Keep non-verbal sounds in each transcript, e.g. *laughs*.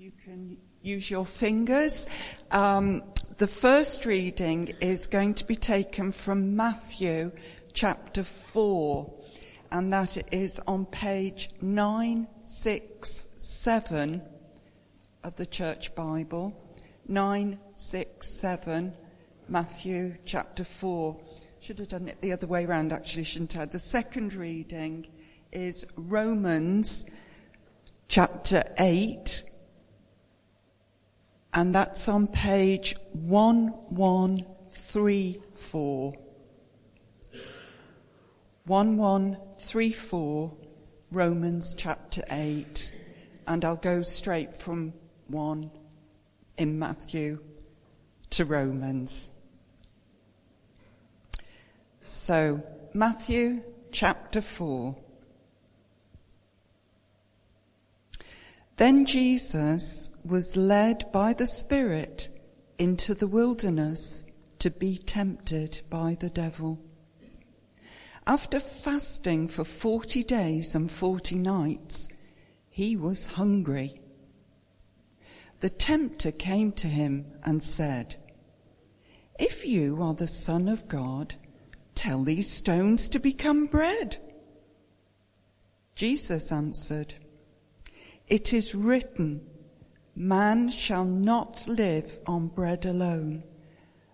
you can use your fingers. Um, the first reading is going to be taken from Matthew chapter 4, and that is on page 967 of the Church Bible. 967, Matthew chapter 4. Should have done it the other way around, actually, shouldn't I? The second reading is Romans chapter 8, and that's on page 1134. 1134, Romans chapter 8. And I'll go straight from 1 in Matthew to Romans. So, Matthew chapter 4. Then Jesus was led by the Spirit into the wilderness to be tempted by the devil. After fasting for 40 days and 40 nights, he was hungry. The tempter came to him and said, If you are the Son of God, tell these stones to become bread. Jesus answered, it is written, Man shall not live on bread alone,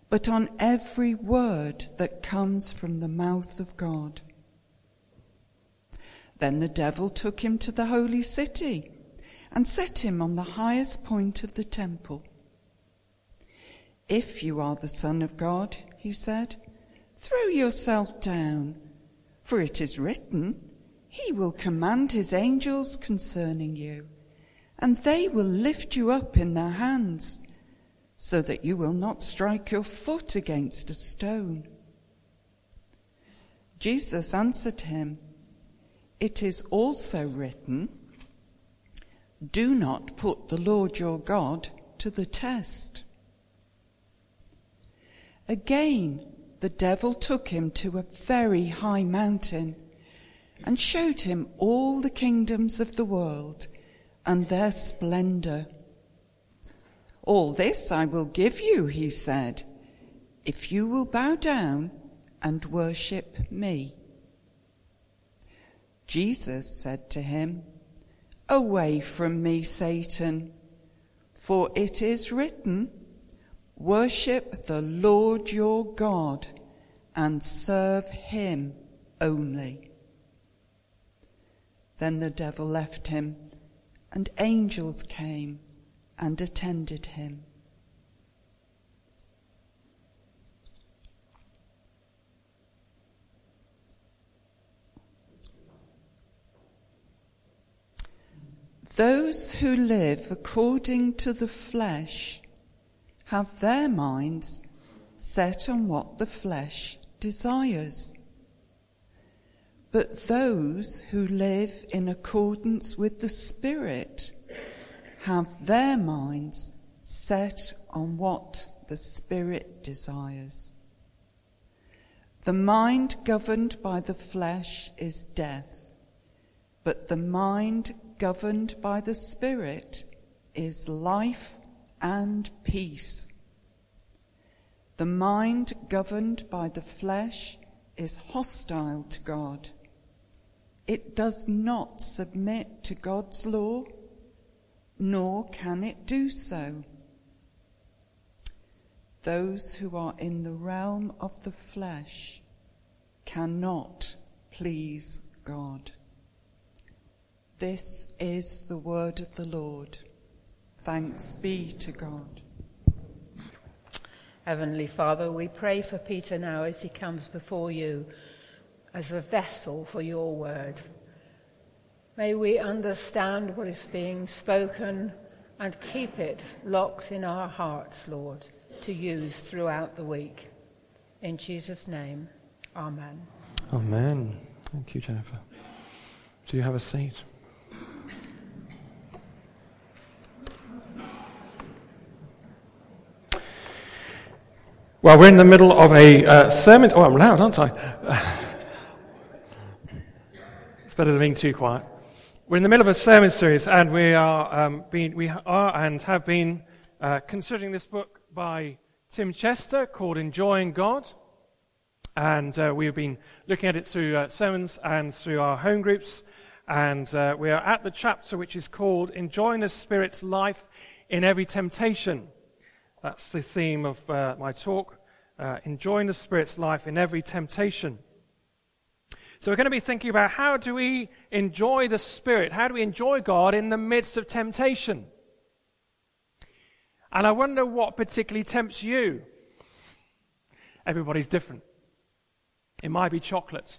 but on every word that comes from the mouth of God. Then the devil took him to the holy city and set him on the highest point of the temple. If you are the Son of God, he said, throw yourself down, for it is written, he will command his angels concerning you, and they will lift you up in their hands, so that you will not strike your foot against a stone. Jesus answered him, It is also written, Do not put the Lord your God to the test. Again, the devil took him to a very high mountain and showed him all the kingdoms of the world and their splendor. All this I will give you, he said, if you will bow down and worship me. Jesus said to him, Away from me, Satan, for it is written, Worship the Lord your God and serve him only. Then the devil left him, and angels came and attended him. Those who live according to the flesh have their minds set on what the flesh desires. But those who live in accordance with the Spirit have their minds set on what the Spirit desires. The mind governed by the flesh is death, but the mind governed by the Spirit is life and peace. The mind governed by the flesh is hostile to God it does not submit to God's law, nor can it do so. Those who are in the realm of the flesh cannot please God. This is the word of the Lord. Thanks be to God. Heavenly Father, we pray for Peter now as he comes before you as a vessel for your word. May we understand what is being spoken and keep it locked in our hearts, Lord, to use throughout the week. In Jesus' name, Amen. Amen. Thank you, Jennifer. Do you have a seat? Well, we're in the middle of a uh, sermon. Oh, I'm loud, aren't I? *laughs* better than being too quiet. We're in the middle of a sermon series, and we are, um, being, we are and have been uh, considering this book by Tim Chester called Enjoying God. And uh, we've been looking at it through uh, sermons and through our home groups. And uh, we are at the chapter which is called Enjoying the Spirit's Life in Every Temptation. That's the theme of uh, my talk. Uh, enjoying the Spirit's life in every temptation. So we're going to be thinking about how do we enjoy the Spirit? How do we enjoy God in the midst of temptation? And I wonder what particularly tempts you. Everybody's different. It might be chocolate.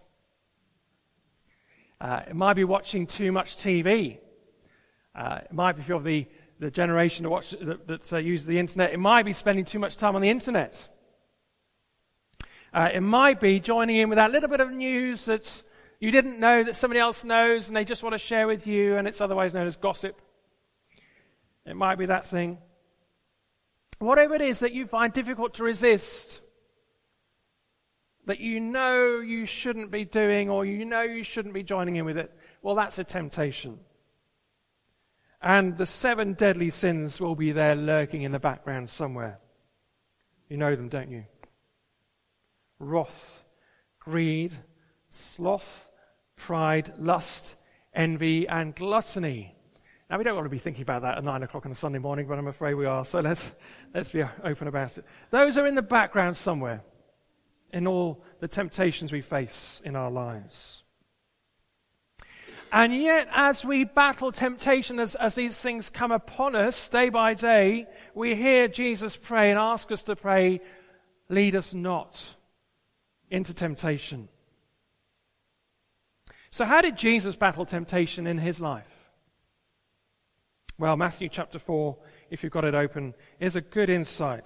Uh, it might be watching too much TV. Uh, it might be if you're the, the generation that, watch, that, that uh, uses the internet. It might be spending too much time on the internet. Uh, it might be joining in with that little bit of news that you didn't know that somebody else knows and they just want to share with you, and it's otherwise known as gossip. It might be that thing. Whatever it is that you find difficult to resist, that you know you shouldn't be doing or you know you shouldn't be joining in with it, well, that's a temptation. And the seven deadly sins will be there lurking in the background somewhere. You know them, don't you? Wrath, greed, sloth, pride, lust, envy, and gluttony. Now, we don't want to be thinking about that at 9 o'clock on a Sunday morning, but I'm afraid we are, so let's, let's be open about it. Those are in the background somewhere in all the temptations we face in our lives. And yet, as we battle temptation, as, as these things come upon us day by day, we hear Jesus pray and ask us to pray, lead us not into temptation. So, how did Jesus battle temptation in his life? Well, Matthew chapter 4, if you've got it open, is a good insight,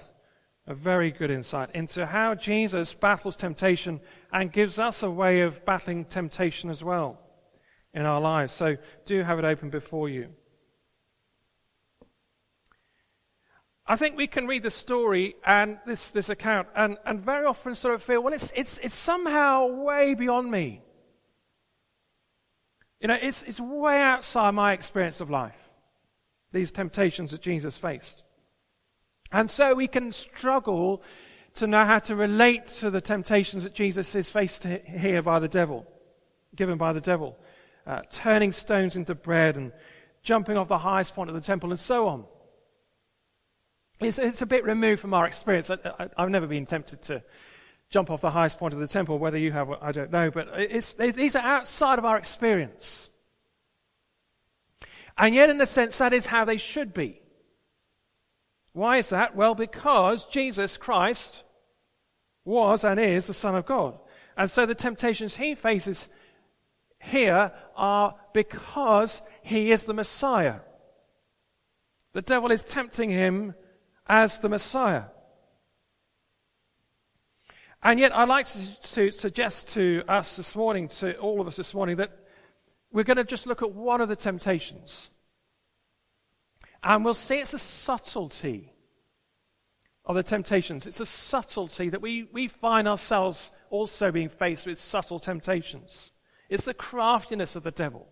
a very good insight into how Jesus battles temptation and gives us a way of battling temptation as well in our lives. So, do have it open before you. I think we can read the story and this, this account and, and very often sort of feel, well, it's, it's, it's somehow way beyond me. You know, it's, it's way outside my experience of life, these temptations that Jesus faced. And so we can struggle to know how to relate to the temptations that Jesus is faced here by the devil, given by the devil, uh, turning stones into bread and jumping off the highest point of the temple and so on. It's, it's a bit removed from our experience. I, have never been tempted to jump off the highest point of the temple. Whether you have, I don't know. But these are outside of our experience. And yet, in a sense, that is how they should be. Why is that? Well, because Jesus Christ was and is the Son of God. And so the temptations he faces here are because he is the Messiah. The devil is tempting him as the Messiah. And yet, I'd like to, suggest to us this morning, to all of us this morning, that we're going to just look at one of the temptations. And we'll see it's a subtlety of the temptations. It's a subtlety that we, we find ourselves also being faced with subtle temptations. It's the craftiness of the devil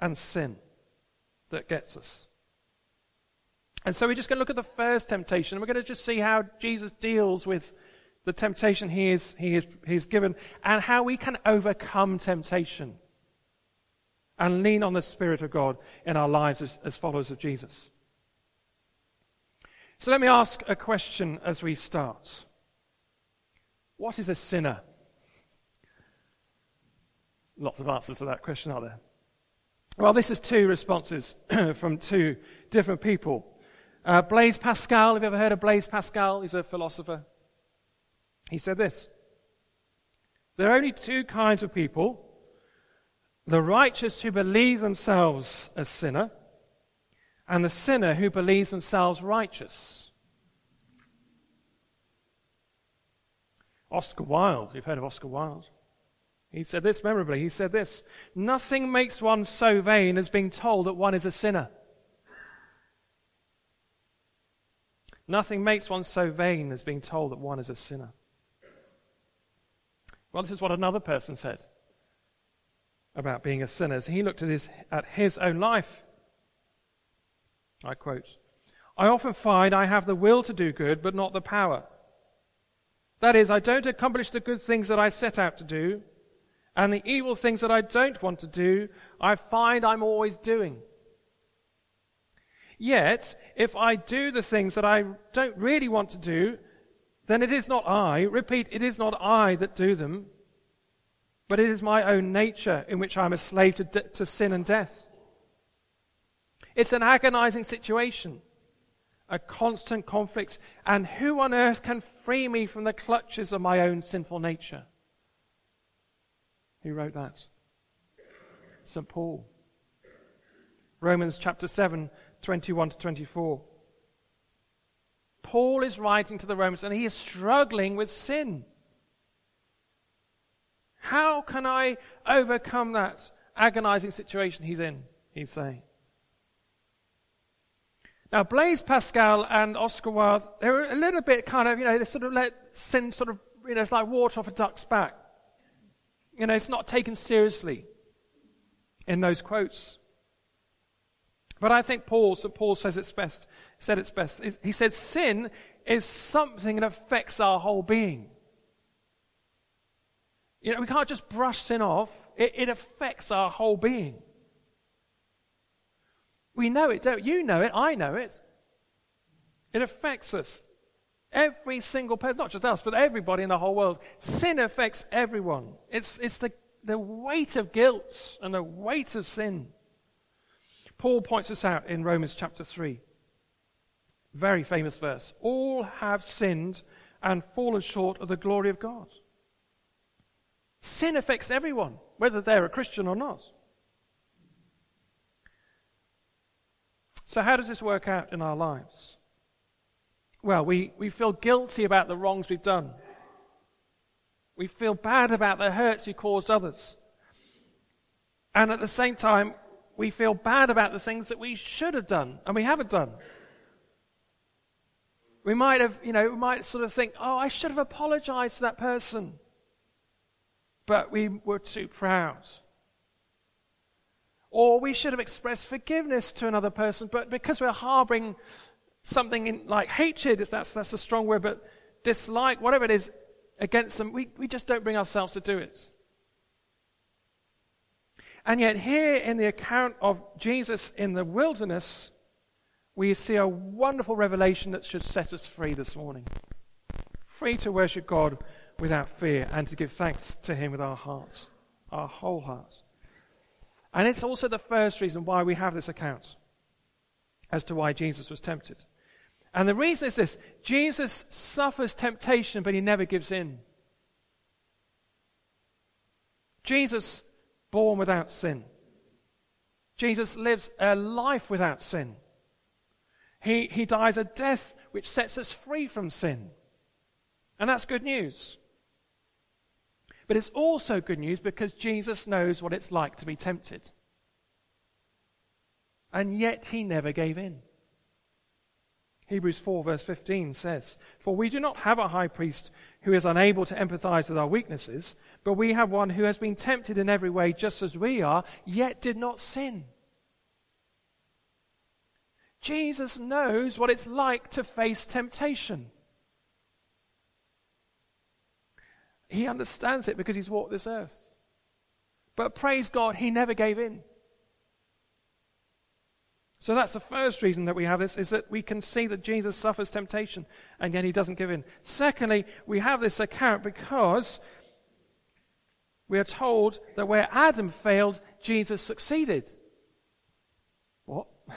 and sin that gets us. And so we're just going to look at the first temptation. And we're going to just see how Jesus deals with the temptation he is, he is, he's given and how we can overcome temptation and lean on the Spirit of God in our lives as, as followers of Jesus. So let me ask a question as we start. What is a sinner? Lots of answers to that question, are there? Well, this is two responses *clears throat* from two different people. Uh, Blaise Pascal, have you ever heard of Blaise Pascal? He's a philosopher. He said this There are only two kinds of people the righteous who believe themselves a sinner, and the sinner who believes themselves righteous. Oscar Wilde, you've heard of Oscar Wilde. He said this memorably. He said this Nothing makes one so vain as being told that one is a sinner. Nothing makes one so vain as being told that one is a sinner. Well, this is what another person said. about being a sinner. He looked at his, at his own life. I quote, I often find I have the will to do good, but not the power. That is, I don't accomplish the good things that I set out to do, and the evil things that I don't want to do, I find I'm always doing. Yet, if I do the things that I don't really want to do, then it is not I, repeat, it is not I that do them, but it is my own nature in which I'm a slave to, de- to sin and death. It's an agonizing situation, a constant conflict, and who on earth can free me from the clutches of my own sinful nature? Who wrote that? St. Paul. Romans chapter 7, 21 to 24. Paul is writing to the Romans and he is struggling with sin. How can I overcome that agonizing situation he's in? He's saying. Now, Blaise Pascal and Oscar Wilde, they're a little bit kind of, you know, they sort of let sin sort of, you know, it's like water off a duck's back. You know, it's not taken seriously in those quotes. But I think Paul, St. Paul says it's best, said it's best. He said sin is something that affects our whole being. You know, we can't just brush sin off. It, it affects our whole being. We know it, don't you? know it. I know it. It affects us. Every single person, not just us, but everybody in the whole world. Sin affects everyone. It's, it's the, the weight of guilt and the weight of sin. Paul points this out in Romans chapter 3. Very famous verse. All have sinned and fallen short of the glory of God. Sin affects everyone, whether they're a Christian or not. So, how does this work out in our lives? Well, we, we feel guilty about the wrongs we've done. We feel bad about the hurts we caused others. And at the same time, we feel bad about the things that we should have done and we haven't done. We might have, you know, we might sort of think, oh, I should have apologized to that person. But we were too proud. Or we should have expressed forgiveness to another person, but because we're harboring something in, like hatred, if that's, that's a strong word, but dislike, whatever it is, against them, we, we just don't bring ourselves to do it. And yet, here in the account of Jesus in the wilderness, we see a wonderful revelation that should set us free this morning. Free to worship God without fear and to give thanks to Him with our hearts, our whole hearts. And it's also the first reason why we have this account as to why Jesus was tempted. And the reason is this Jesus suffers temptation, but he never gives in. Jesus, born without sin. Jesus lives a life without sin. He, he dies a death which sets us free from sin. And that's good news. But it's also good news because Jesus knows what it's like to be tempted. And yet he never gave in. Hebrews 4 verse 15 says, For we do not have a high priest who is unable to empathize with our weaknesses, but we have one who has been tempted in every way just as we are, yet did not sin. Jesus knows what it's like to face temptation. He understands it because he's walked this earth. But praise God, he never gave in. So that's the first reason that we have this, is that we can see that Jesus suffers temptation, and yet he doesn't give in. Secondly, we have this account because we are told that where Adam failed, Jesus succeeded. What? *laughs*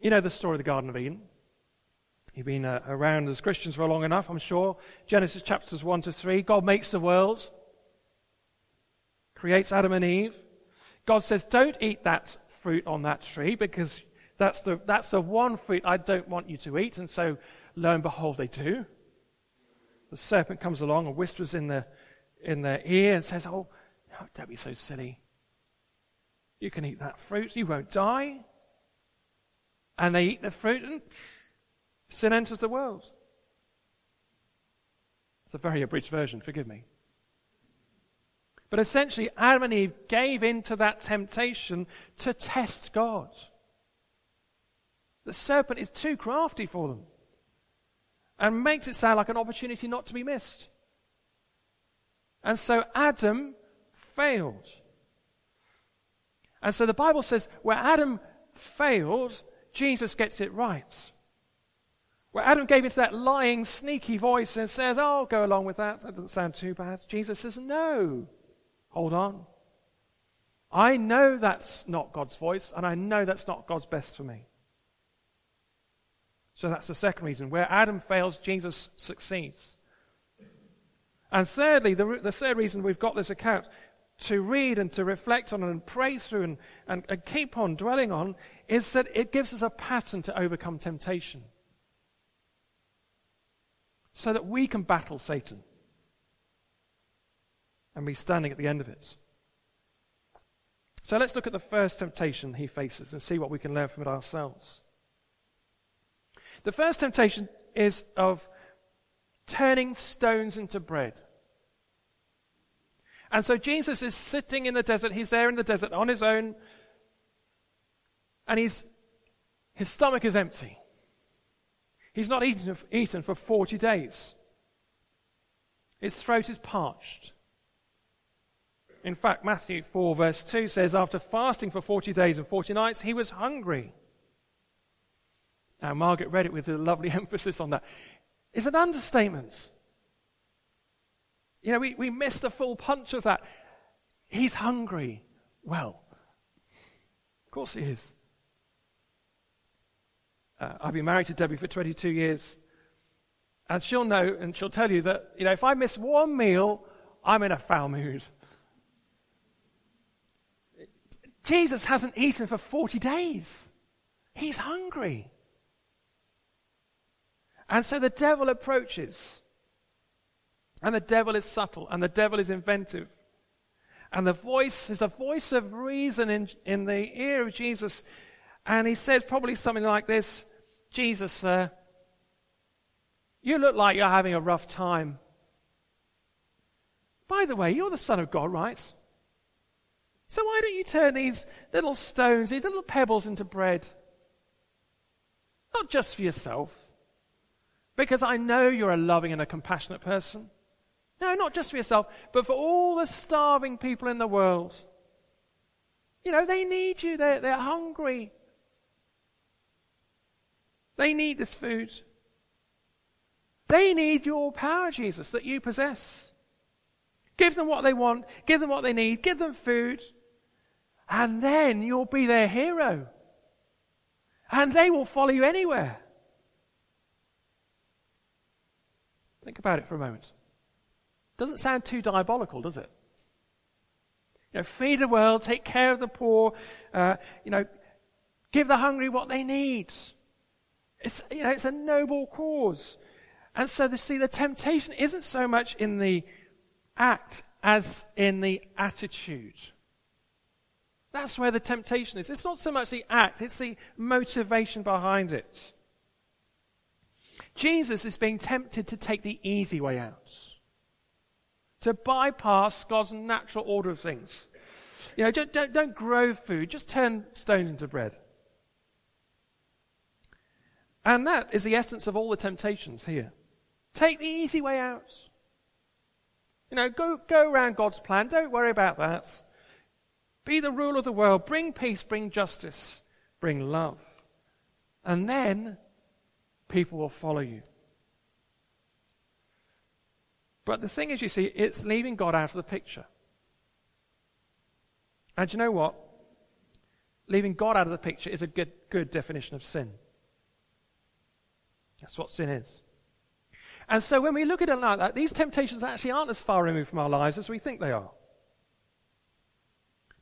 You know the story of the Garden of Eden. You've been uh, around as Christians for long enough, I'm sure. Genesis chapters 1 to 3. God makes the world, creates Adam and Eve. God says, Don't eat that fruit on that tree because that's the, that's the one fruit I don't want you to eat. And so, lo and behold, they do. The serpent comes along and whispers in, the, in their ear and says, Oh, don't be so silly. You can eat that fruit, you won't die. And they eat the fruit and Sin enters the world. It's a very abridged version, forgive me. But essentially, Adam and Eve gave in to that temptation to test God. The serpent is too crafty for them and makes it sound like an opportunity not to be missed. And so Adam failed. And so the Bible says where Adam failed, Jesus gets it right. Where Adam gave into that lying, sneaky voice and says, Oh, I'll go along with that. That doesn't sound too bad. Jesus says, No. Hold on. I know that's not God's voice, and I know that's not God's best for me. So that's the second reason. Where Adam fails, Jesus succeeds. And thirdly, the, the third reason we've got this account to read and to reflect on and pray through and, and, and keep on dwelling on is that it gives us a pattern to overcome temptation. So that we can battle Satan and be standing at the end of it. So let's look at the first temptation he faces and see what we can learn from it ourselves. The first temptation is of turning stones into bread. And so Jesus is sitting in the desert. He's there in the desert on his own. And he's, his stomach is empty. He's not eaten, eaten for 40 days. His throat is parched. In fact, Matthew 4, verse 2 says, After fasting for 40 days and 40 nights, he was hungry. Now, Margaret read it with a lovely *laughs* emphasis on that. It's an understatement. You know, we, we miss the full punch of that. He's hungry. Well, of course he is. Uh, I've been married to Debbie for 22 years. And she'll know and she'll tell you that, you know, if I miss one meal, I'm in a foul mood. *laughs* Jesus hasn't eaten for 40 days. He's hungry. And so the devil approaches. And the devil is subtle. And the devil is inventive. And the voice is a voice of reason in, in the ear of Jesus. And he says probably something like this Jesus, uh, you look like you're having a rough time. By the way, you're the Son of God, right? So why don't you turn these little stones, these little pebbles into bread? Not just for yourself, because I know you're a loving and a compassionate person. No, not just for yourself, but for all the starving people in the world. You know, they need you. They're, they're hungry. They need this food. They need your power, Jesus, that you possess. Give them what they want. Give them what they need. Give them food. And then you'll be their hero. And they will follow you anywhere. Think about it for a moment. Doesn't sound too diabolical, does it? You know, feed the world, take care of the poor, uh, you know, give the hungry what they need. It's, you know, it's a noble cause. And so, see, the temptation isn't so much in the act as in the attitude. That's where the temptation is. It's not so much the act, it's the motivation behind it. Jesus is being tempted to take the easy way out, to bypass God's natural order of things. You know, don't, don't, don't grow food, just turn stones into bread. And that is the essence of all the temptations here. Take the easy way out. You know, go, go around God's plan. Don't worry about that. Be the rule of the world. Bring peace, bring justice, bring love. And then people will follow you. But the thing is, you see, it's leaving God out of the picture. And you know what? Leaving God out of the picture is a good, good definition of sin. That's what sin is. And so when we look at it like that, these temptations actually aren't as far removed from our lives as we think they are.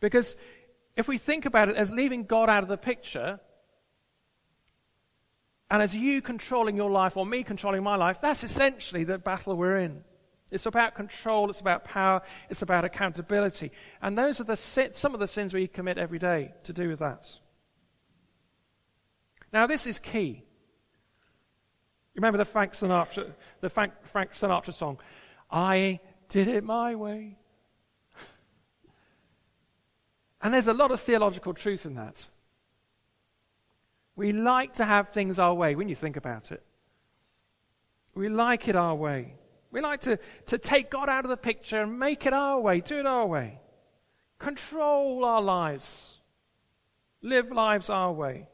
Because if we think about it as leaving God out of the picture, and as you controlling your life or me controlling my life, that's essentially the battle we're in. It's about control, it's about power, it's about accountability. And those are the some of the sins we commit every day to do with that. Now, this is key. Remember the Frank Sinatra, the Frank, Frank Sinatra song, I did it my way. And there's a lot of theological truth in that. We like to have things our way when you think about it. We like it our way. We like to, to take God out of the picture and make it our way, do it our way. Control our lives. Live lives our way.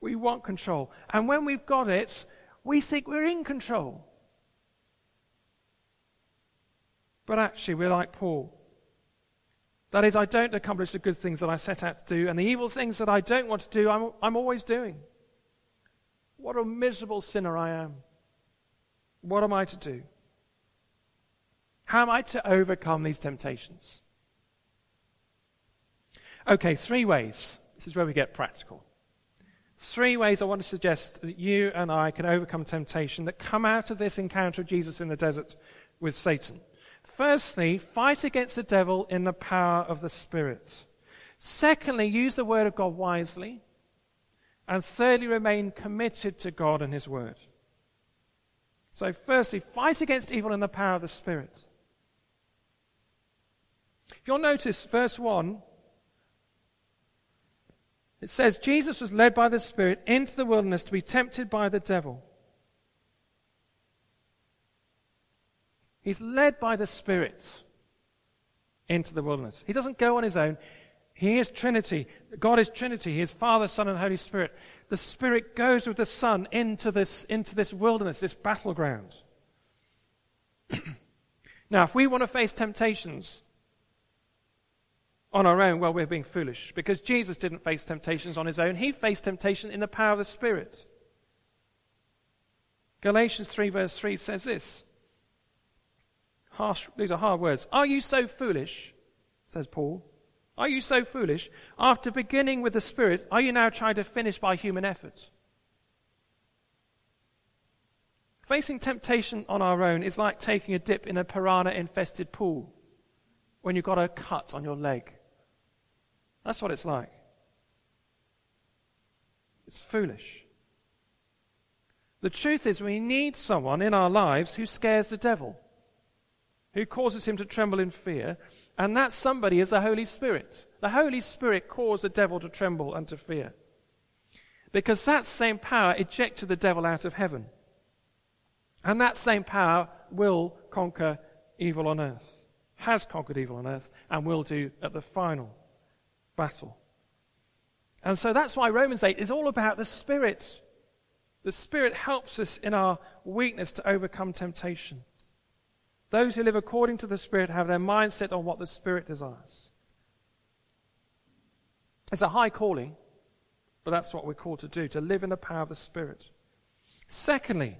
We want control. And when we've got it, we think we're in control. But actually, we're like Paul. That is, I don't accomplish the good things that I set out to do, and the evil things that I don't want to do, I'm, I'm always doing. What a miserable sinner I am. What am I to do? How am I to overcome these temptations? Okay, three ways. This is where we get practical. Three ways I want to suggest that you and I can overcome temptation that come out of this encounter of Jesus in the desert with Satan. Firstly, fight against the devil in the power of the Spirit. Secondly, use the Word of God wisely. And thirdly, remain committed to God and His Word. So, firstly, fight against evil in the power of the Spirit. If you'll notice, verse 1, it says, Jesus was led by the Spirit into the wilderness to be tempted by the devil. He's led by the Spirit into the wilderness. He doesn't go on his own. He is Trinity. God is Trinity. He is Father, Son, and Holy Spirit. The Spirit goes with the Son into this, into this wilderness, this battleground. *clears throat* now, if we want to face temptations on our own, well, we're being foolish because Jesus didn't face temptations on his own. He faced temptation in the power of the Spirit. Galatians 3, verse 3 says this harsh, these are hard words. Are you so foolish? says Paul. Are you so foolish? After beginning with the Spirit, are you now trying to finish by human effort? Facing temptation on our own is like taking a dip in a piranha infested pool when you've got a cut on your leg. That's what it's like. It's foolish. The truth is, we need someone in our lives who scares the devil who causes him to tremble in fear, and that somebody is the Holy Spirit. The Holy Spirit caused the devil to tremble and to fear. Because that same power ejected the devil out of heaven. And that same power will conquer evil on earth, has conquered evil on earth, and will do at the final battle. And so that's why Romans 8 is all about the Spirit. The Spirit helps us in our weakness to overcome temptation. Those who live according to the Spirit have their mind set on what the Spirit desires. It's a high calling, but that's what we're called to do, to live in the power of the Spirit. Secondly,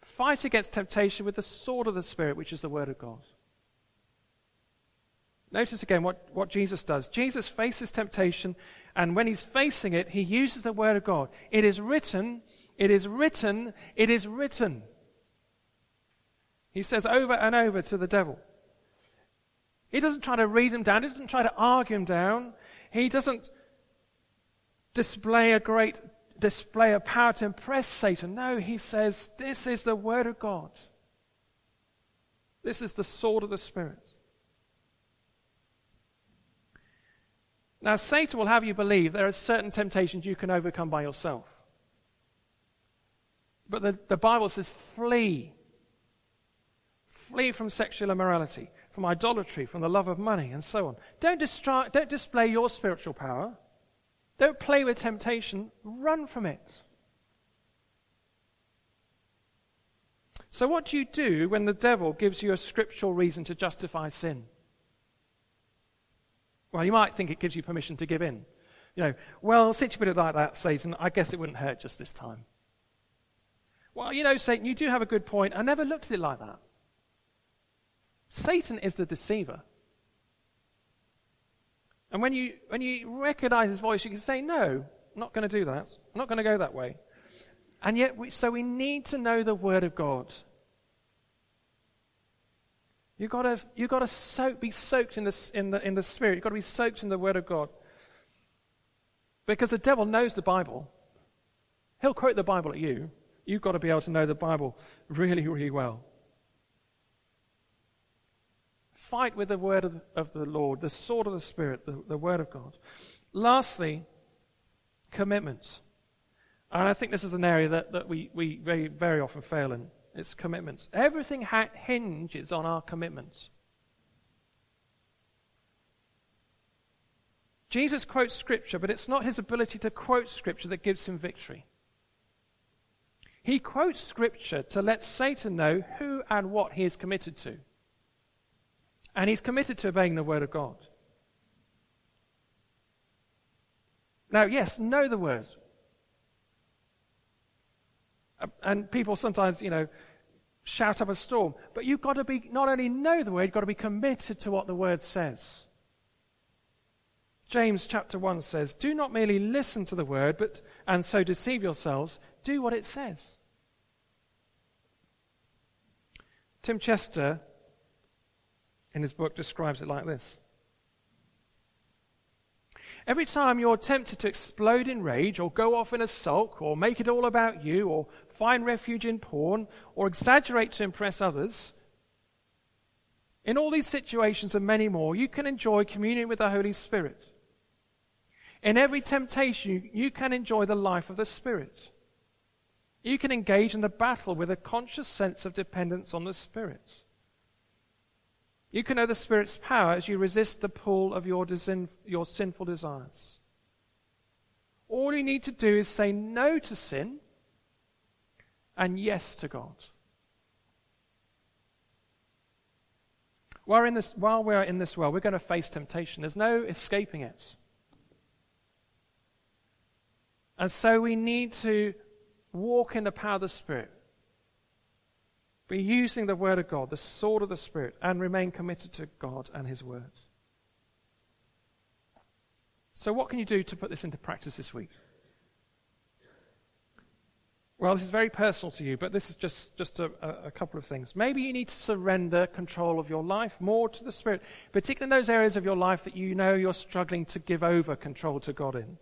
fight against temptation with the sword of the Spirit, which is the Word of God. Notice again what, what Jesus does. Jesus faces temptation, and when he's facing it, he uses the Word of God. It is written, it is written, it is written. He says over and over to the devil. He doesn't try to read him down. He doesn't try to argue him down. He doesn't display a great display of power to impress Satan. No, he says, This is the Word of God. This is the sword of the Spirit. Now, Satan will have you believe there are certain temptations you can overcome by yourself. But the, the Bible says, flee Flee from sexual immorality, from idolatry, from the love of money, and so on. Don't, don't display your spiritual power. Don't play with temptation. Run from it. So, what do you do when the devil gives you a scriptural reason to justify sin? Well, you might think it gives you permission to give in. You know, well, since you put it like that, Satan, I guess it wouldn't hurt just this time. Well, you know, Satan, you do have a good point. I never looked at it like that. Satan is the deceiver. And when you, when you recognize his voice, you can say, No, I'm not going to do that. I'm not going to go that way. And yet, we, so we need to know the Word of God. You've got to, you've got to soak, be soaked in the, in, the, in the Spirit. You've got to be soaked in the Word of God. Because the devil knows the Bible. He'll quote the Bible at you. You've got to be able to know the Bible really, really well. Fight with the word of, of the Lord, the sword of the Spirit, the, the word of God. Lastly, commitments. And I think this is an area that, that we, we very, very often fail in. It's commitments. Everything hinges on our commitments. Jesus quotes Scripture, but it's not his ability to quote Scripture that gives him victory. He quotes Scripture to let Satan know who and what he is committed to. And he's committed to obeying the Word of God. Now, yes, know the Word. And people sometimes, you know, shout up a storm. But you've got to be, not only know the Word, you've got to be committed to what the Word says. James chapter 1 says, Do not merely listen to the Word, but, and so deceive yourselves, do what it says. Tim Chester, in his book, describes it like this Every time you're tempted to explode in rage, or go off in a sulk, or make it all about you, or find refuge in porn, or exaggerate to impress others, in all these situations and many more, you can enjoy communion with the Holy Spirit. In every temptation, you can enjoy the life of the Spirit. You can engage in the battle with a conscious sense of dependence on the Spirit. You can know the Spirit's power as you resist the pull of your, your sinful desires. All you need to do is say no to sin and yes to God. While, in this, while we're in this world, we're going to face temptation. There's no escaping it. And so we need to walk in the power of the Spirit. Be using the Word of God, the sword of the Spirit, and remain committed to God and His Word. So, what can you do to put this into practice this week? Well, this is very personal to you, but this is just, just a, a, couple of things. Maybe you need to surrender control of your life more to the Spirit, particularly in those areas of your life that you know you're struggling to give over control to God in.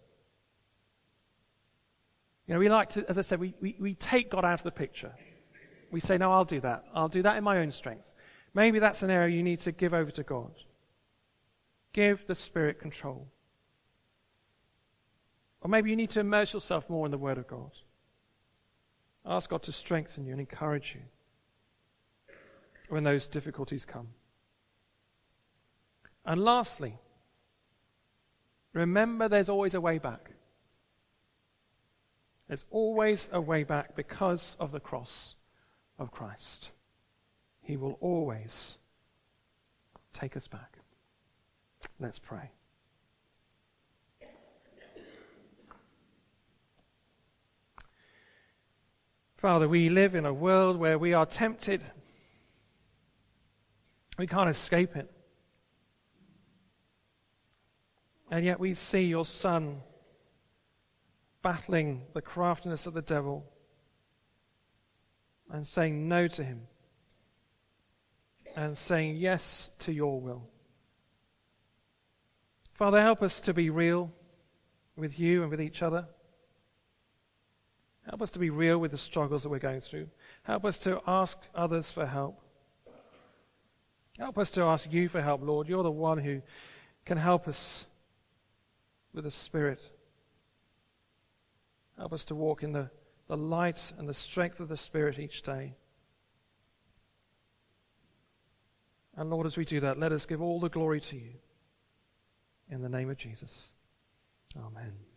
You know, we like to, as I said, we, we, we take God out of the picture. We say, no, I'll do that. I'll do that in my own strength. Maybe that's an area you need to give over to God. Give the Spirit control. Or maybe you need to immerse yourself more in the Word of God. Ask God to strengthen you and encourage you when those difficulties come. And lastly, remember there's always a way back. There's always a way back because of the cross of Christ. He will always take us back. Let's pray. Father, we live in a world where we are tempted. We can't escape it. And yet we see your Son battling the craftiness of the devil and saying no to him and saying yes to your will. Father, help us to be real with you and with each other. Help us to be real with the struggles that we're going through. Help us to ask others for help. Help us to ask you for help, Lord. You're the one who can help us with the Spirit. Help us to walk in the, the light and the strength of the Spirit each day. And Lord, as we do that, let us give all the glory to you. In the name of Jesus. Amen.